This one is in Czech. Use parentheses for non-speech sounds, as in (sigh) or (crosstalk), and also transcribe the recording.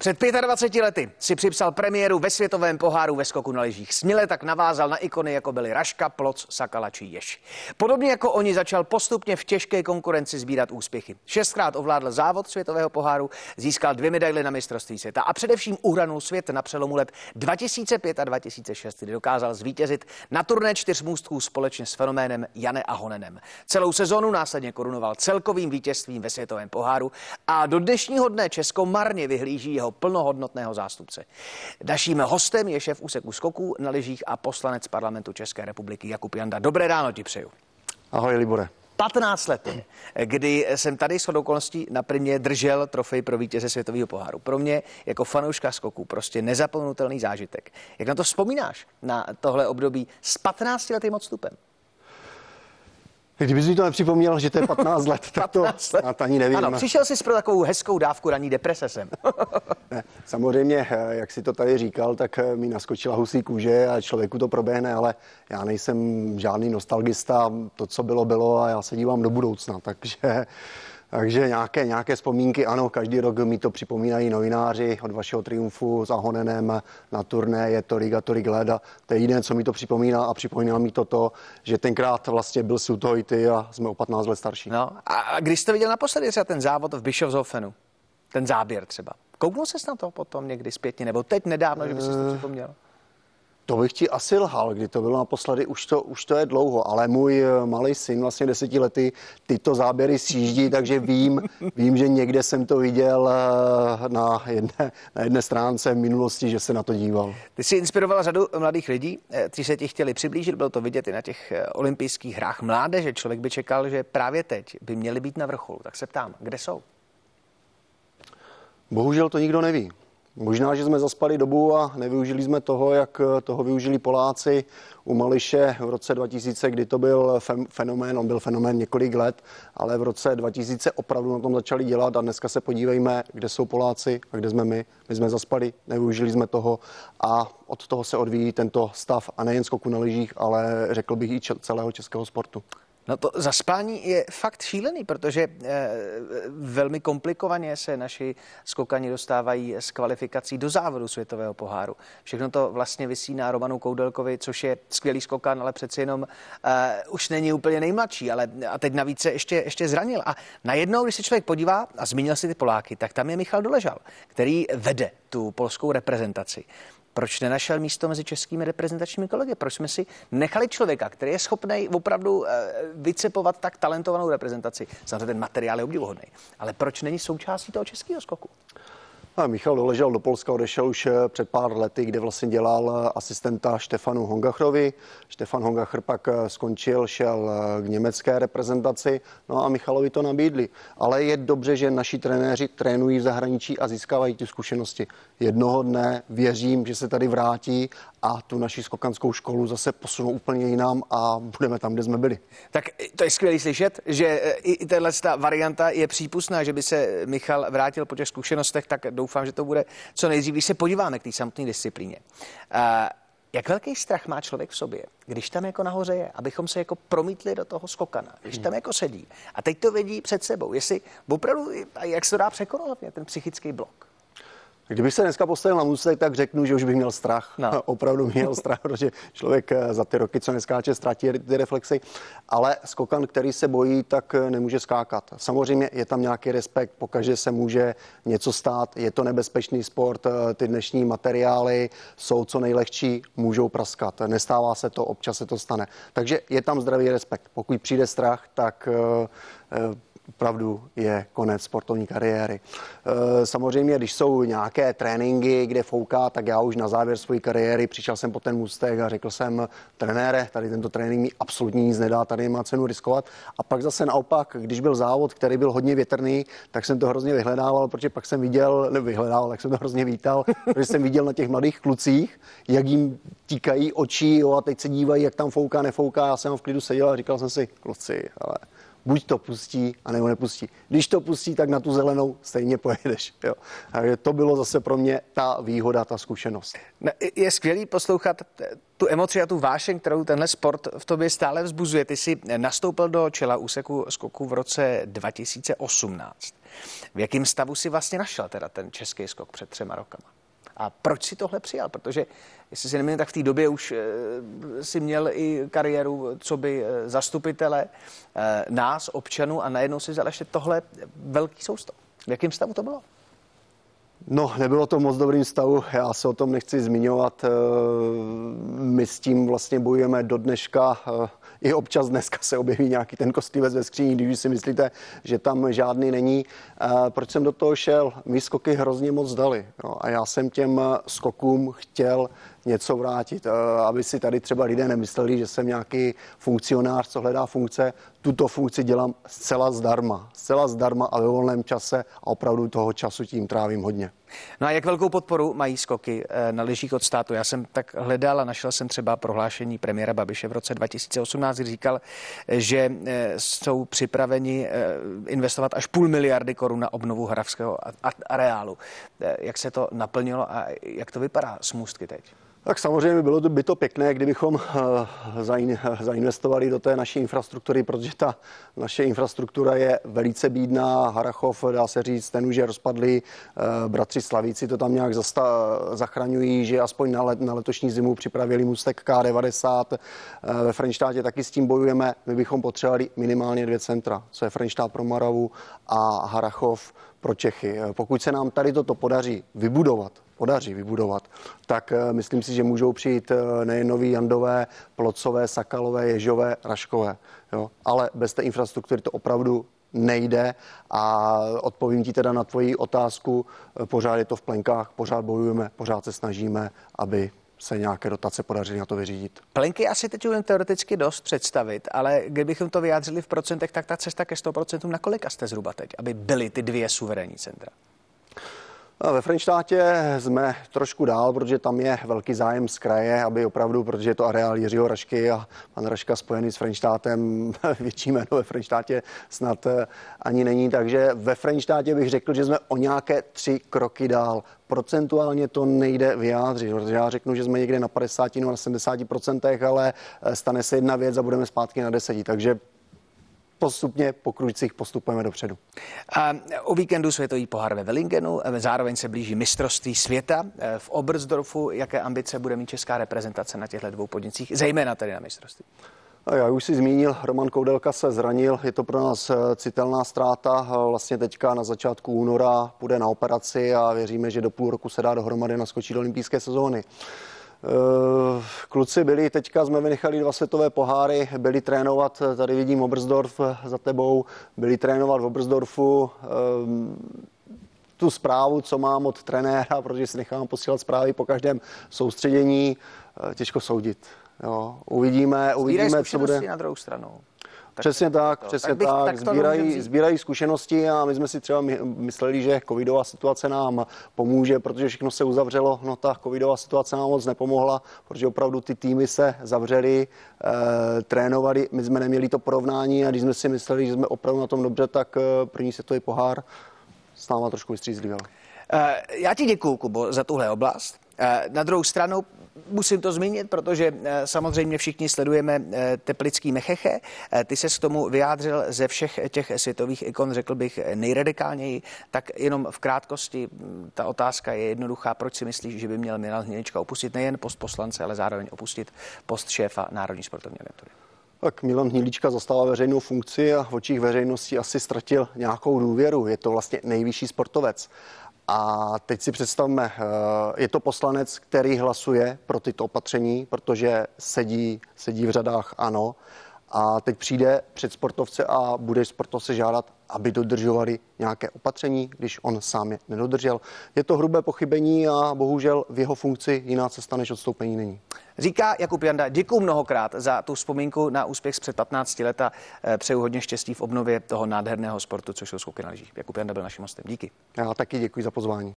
Před 25 lety si připsal premiéru ve světovém poháru ve skoku na lyžích. Směle tak navázal na ikony, jako byly Raška, Ploc, Sakala či Ješ. Podobně jako oni začal postupně v těžké konkurenci sbírat úspěchy. Šestkrát ovládl závod světového poháru, získal dvě medaily na mistrovství světa a především uhranul svět na přelomu let 2005 a 2006, kdy dokázal zvítězit na turné čtyř můstků společně s fenoménem Jane Ahonenem. Celou sezonu následně korunoval celkovým vítězstvím ve světovém poháru a do dnešního dne Česko marně vyhlíží jeho plnohodnotného zástupce. Naším hostem je šéf úseku skoků na lyžích a poslanec parlamentu České republiky Jakub Janda. Dobré ráno ti přeju. Ahoj, Libore. 15 let, kdy jsem tady s okolností na primě držel trofej pro vítěze světového poháru. Pro mě jako fanouška skoku prostě nezapomenutelný zážitek. Jak na to vzpomínáš, na tohle období s 15 letým odstupem? Kdybys mi to nepřipomněl, že to je 15 let, tak to let. ani nevím. Ano, přišel jsi pro takovou hezkou dávku raní deprese sem. (laughs) ne, samozřejmě, eh, jak si to tady říkal, tak eh, mi naskočila husí kůže a člověku to proběhne, ale já nejsem žádný nostalgista, to, co bylo, bylo a já se dívám do budoucna, takže takže nějaké, nějaké vzpomínky, ano, každý rok mi to připomínají novináři od vašeho triumfu s Ahonenem na turné, je tolik a tolik let a to je jediné, co mi to připomíná a připomíná mi to to, že tenkrát vlastně byl i ty a jsme o 15 let starší. No a když jste viděl naposledy třeba ten závod v Bischofshofenu, ten záběr třeba, kouknul ses na to potom někdy zpětně, nebo teď nedávno, že bys si to eh, připomněl? To bych ti asi lhal, kdy to bylo naposledy, už to, už to je dlouho, ale můj eh, malý syn, vlastně desetiletý, tyto záběry sjíždí, takže vím, (laughs) vím, že někde jsem to viděl eh, na jedné, na jedné stránce v minulosti, že se na to díval. Ty jsi inspiroval řadu mladých lidí, kteří se ti chtěli přiblížit, bylo to vidět i na těch eh, olympijských hrách mládeže. Člověk by čekal, že právě teď by měli být na vrcholu. Tak se ptám, kde jsou? Bohužel to nikdo neví. Možná, že jsme zaspali dobu a nevyužili jsme toho, jak toho využili Poláci u Mališe v roce 2000, kdy to byl fenomén, on byl fenomén několik let, ale v roce 2000 opravdu na tom začali dělat a dneska se podívejme, kde jsou Poláci a kde jsme my. My jsme zaspali, nevyužili jsme toho a od toho se odvíjí tento stav a nejen skoku na lyžích, ale řekl bych i celého českého sportu. No to zaspání je fakt šílený, protože eh, velmi komplikovaně se naši skokani dostávají z kvalifikací do závodu světového poháru. Všechno to vlastně vysí na Romanu Koudelkovi, což je skvělý skokan, ale přeci jenom eh, už není úplně nejmladší, ale a teď navíc se ještě, ještě zranil. A najednou, když se člověk podívá, a zmínil si ty Poláky, tak tam je Michal Doležal, který vede tu polskou reprezentaci. Proč nenašel místo mezi českými reprezentačními kolegy? Proč jsme si nechali člověka, který je schopný opravdu eh, vycepovat tak talentovanou reprezentaci? Samozřejmě ten materiál je obdivuhodný. Ale proč není součástí toho českého skoku? A Michal doležel do Polska, odešel už eh, před pár lety, kde vlastně dělal eh, asistenta Štefanu Hongachrovi. Štefan Hongachr pak skončil, šel k německé reprezentaci, no a Michalovi to nabídli. Ale je dobře, že naši trenéři trénují v zahraničí a získávají ty zkušenosti. Jednoho dne věřím, že se tady vrátí a tu naši skokanskou školu zase posunou úplně jinam a budeme tam, kde jsme byli. Tak to je skvělé slyšet, že i tahle varianta je přípustná, že by se Michal vrátil po těch zkušenostech, tak doufám, že to bude co nejdřív, když se podíváme k té samotné disciplíně. Uh, jak velký strach má člověk v sobě, když tam jako nahoře je, abychom se jako promítli do toho skokana, když tam jako sedí a teď to vidí před sebou, jestli opravdu, jak se to dá překonat, ten psychický blok? Kdybych se dneska postavil na můstek, tak řeknu, že už bych měl strach. No. (laughs) Opravdu měl strach, protože člověk eh, za ty roky, co neskáče, ztratí ty reflexy. Ale skokan, který se bojí, tak eh, nemůže skákat. Samozřejmě je tam nějaký respekt, pokaže se může něco stát. Je to nebezpečný sport, eh, ty dnešní materiály jsou co nejlehčí, můžou praskat. Nestává se to, občas se to stane. Takže je tam zdravý respekt. Pokud přijde strach, tak opravdu je konec sportovní kariéry. E, samozřejmě, když jsou nějaké tréninky, kde fouká, tak já už na závěr své kariéry přišel jsem po ten můstek a řekl jsem, trenére, tady tento trénink mi absolutně nic nedá, tady má cenu riskovat. A pak zase naopak, když byl závod, který byl hodně větrný, tak jsem to hrozně vyhledával, protože pak jsem viděl, nebo vyhledával, tak jsem to hrozně vítal, protože jsem viděl na těch mladých klucích, jak jim tíkají oči jo, a teď se dívají, jak tam fouká, nefouká. Já jsem v klidu seděl a říkal jsem si, kluci, ale Buď to pustí, anebo nepustí. Když to pustí, tak na tu zelenou stejně pojedeš. Jo. Takže to bylo zase pro mě ta výhoda, ta zkušenost. Je skvělý poslouchat tu emoci a tu vášeň, kterou tenhle sport v tobě stále vzbuzuje. Ty jsi nastoupil do čela úseku skoku v roce 2018. V jakém stavu si vlastně našel teda ten český skok před třema rokama? A proč si tohle přijal? Protože, jestli si nemýlím, tak v té době už e, si měl i kariéru co by e, zastupitele e, nás, občanů, a najednou si vzal ještě tohle velký soustav. V jakém stavu to bylo? No, nebylo to moc dobrým stavu, já se o tom nechci zmiňovat. My s tím vlastně bojujeme do dneška i občas dneska se objeví nějaký ten kostlivec ve skříni, když si myslíte, že tam žádný není. Proč jsem do toho šel? My skoky hrozně moc dali jo, a já jsem těm skokům chtěl něco vrátit, aby si tady třeba lidé nemysleli, že jsem nějaký funkcionář, co hledá funkce. Tuto funkci dělám zcela zdarma, zcela zdarma a ve volném čase a opravdu toho času tím trávím hodně. No a jak velkou podporu mají skoky eh, na lyžích od státu? Já jsem tak hledal a našel jsem třeba prohlášení premiéra Babiše v roce 2018, kdy říkal, že eh, jsou připraveni eh, investovat až půl miliardy korun na obnovu hravského areálu. Jak se to naplnilo a jak to vypadá s můstky teď? Tak samozřejmě bylo by to pěkné, kdybychom eh, zainvestovali do té naší infrastruktury, protože ta naše infrastruktura je velice bídná. Harachov, dá se říct, ten už je rozpadlý. Eh, bratři Slavíci to tam nějak zasta, zachraňují, že aspoň na, let, na letošní zimu připravili můstek K90. Eh, ve Frenštátě taky s tím bojujeme. My bychom potřebovali minimálně dvě centra, co je Frenštát pro Maravu a Harachov pro Čechy. Pokud se nám tady toto podaří vybudovat, podaří vybudovat, tak eh, myslím si, že můžou přijít eh, nejen nový Jandové, Plocové, Sakalové, Ježové, Raškové. Jo? Ale bez té infrastruktury to opravdu nejde a odpovím ti teda na tvoji otázku. Eh, pořád je to v plenkách, pořád bojujeme, pořád se snažíme, aby se nějaké dotace podařily na to vyřídit. Plenky asi teď umím teoreticky dost představit, ale kdybychom to vyjádřili v procentech, tak ta cesta ke 100% na kolika jste zhruba teď, aby byly ty dvě suverénní centra? Ve Frenštátě jsme trošku dál, protože tam je velký zájem z kraje, aby opravdu, protože je to areál Jiřího Rašky a pan Raška spojený s Frenštátem, (laughs) větší jméno ve Frenštátě snad eh, ani není. Takže ve Frenštátě bych řekl, že jsme o nějaké tři kroky dál. Procentuálně to nejde vyjádřit, protože já řeknu, že jsme někde na 50 nebo na 70 procentech, ale eh, stane se jedna věc a budeme zpátky na deseti. Takže postupně po kručcích postupujeme dopředu. A o víkendu světový pohár ve Wellingenu, zároveň se blíží mistrovství světa v Oberstdorfu. Jaké ambice bude mít česká reprezentace na těchto dvou podnicích, zejména tady na mistrovství? Já už si zmínil, Roman Koudelka se zranil, je to pro nás eh, citelná ztráta. Vlastně teďka na začátku února půjde na operaci a věříme, že do půl roku se dá dohromady naskočit do olympijské sezóny. Eh, kluci byli, teďka jsme vynechali dva světové poháry, byli trénovat, tady vidím Obersdorf za tebou, byli trénovat v Obersdorfu, eh, tu zprávu, co mám od trenéra, (laughs) protože si nechám posílat zprávy po každém soustředění, eh, těžko soudit. Jo. Uvidíme, uvidíme, co bude. na druhou stranu. Tak přesně tak, to, přesně tak, bych, tak. tak sbírají, sbírají zkušenosti a my jsme si třeba mysleli, že covidová situace nám pomůže, protože všechno se uzavřelo. No ta covidová situace nám moc nepomohla, protože opravdu ty týmy se zavřely, e, trénovali, my jsme neměli to porovnání a když jsme si mysleli, že jsme opravdu na tom dobře, tak e, první světový pohár s náma trošku vystřízlivěl. E, já ti děkuju, Kubo, za tuhle oblast. E, na druhou stranu musím to zmínit, protože eh, samozřejmě všichni sledujeme eh, teplický mecheche. Eh, ty se k tomu vyjádřil ze všech těch světových ikon, řekl bych, nejradikálněji. Tak jenom v krátkosti hm, ta otázka je jednoduchá. Proč si myslíš, že by měl Milan Hnilička opustit nejen post poslance, ale zároveň opustit post šéfa Národní sportovní agentury? Tak Milan Hnilička zastává veřejnou funkci a v očích veřejnosti asi ztratil nějakou důvěru. Je to vlastně nejvyšší sportovec. A teď si představme, eh, je to poslanec, který hlasuje pro tyto opatření, protože sedí, sedí v řadách ano. A teď přijde před sportovce a bude sportovce žádat, aby dodržovali nějaké opatření, když on sám je nedodržel. Je to hrubé pochybení a bohužel v jeho funkci jiná cesta než odstoupení není. Říká Jakub Janda, děkuji mnohokrát za tu vzpomínku na úspěch z před 15 let a eh, přeju hodně štěstí v obnově toho nádherného sportu, což jsou skoky na lyžích. Jakub Janda byl naším hostem. Díky. Já taky děkuji za pozvání.